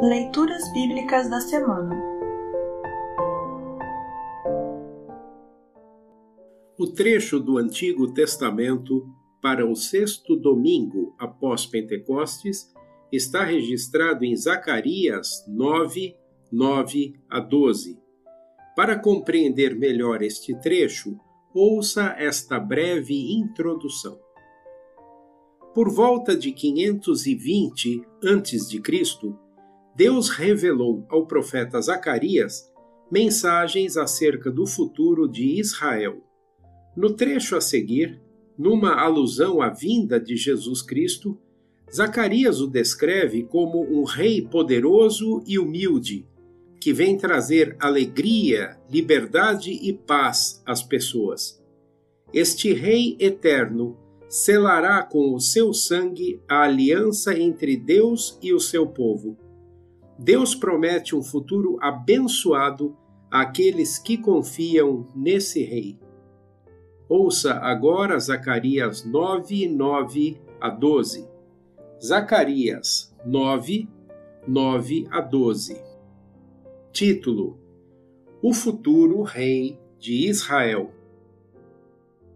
Leituras Bíblicas da Semana O trecho do Antigo Testamento para o sexto domingo após Pentecostes está registrado em Zacarias 9, 9 a 12. Para compreender melhor este trecho, ouça esta breve introdução. Por volta de 520 a.C., Deus revelou ao profeta Zacarias mensagens acerca do futuro de Israel. No trecho a seguir, numa alusão à vinda de Jesus Cristo, Zacarias o descreve como um rei poderoso e humilde, que vem trazer alegria, liberdade e paz às pessoas. Este Rei eterno selará com o seu sangue a aliança entre Deus e o seu povo. Deus promete um futuro abençoado àqueles que confiam nesse Rei. Ouça agora Zacarias 9, 9 a 12. Zacarias 9, 9 a 12. Título: O futuro rei de Israel.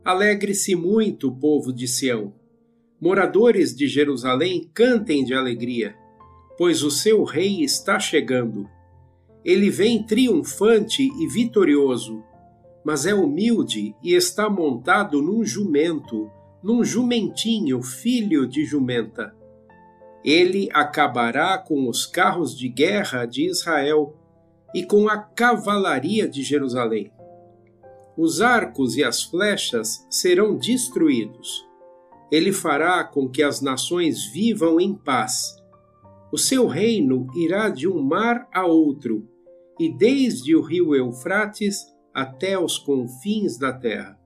Alegre-se muito, povo de Sião. Moradores de Jerusalém, cantem de alegria, pois o seu rei está chegando. Ele vem triunfante e vitorioso, mas é humilde e está montado num jumento, num jumentinho, filho de jumenta ele acabará com os carros de guerra de Israel e com a cavalaria de Jerusalém. Os arcos e as flechas serão destruídos. Ele fará com que as nações vivam em paz. O seu reino irá de um mar a outro, e desde o rio Eufrates até os confins da terra.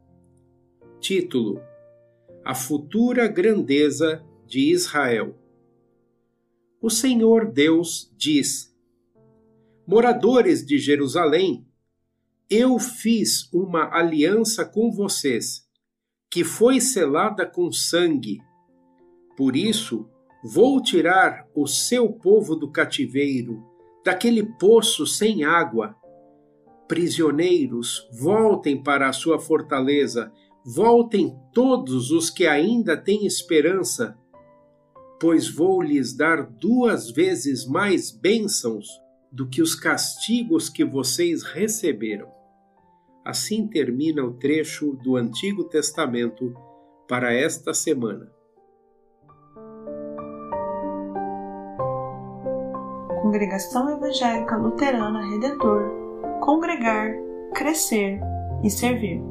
Título: A futura grandeza de Israel. O Senhor Deus diz: Moradores de Jerusalém, eu fiz uma aliança com vocês, que foi selada com sangue. Por isso, vou tirar o seu povo do cativeiro, daquele poço sem água. Prisioneiros, voltem para a sua fortaleza, voltem todos os que ainda têm esperança pois vou lhes dar duas vezes mais bênçãos do que os castigos que vocês receberam. Assim termina o trecho do Antigo Testamento para esta semana. Congregação Evangélica Luterana Redentor Congregar, Crescer e Servir.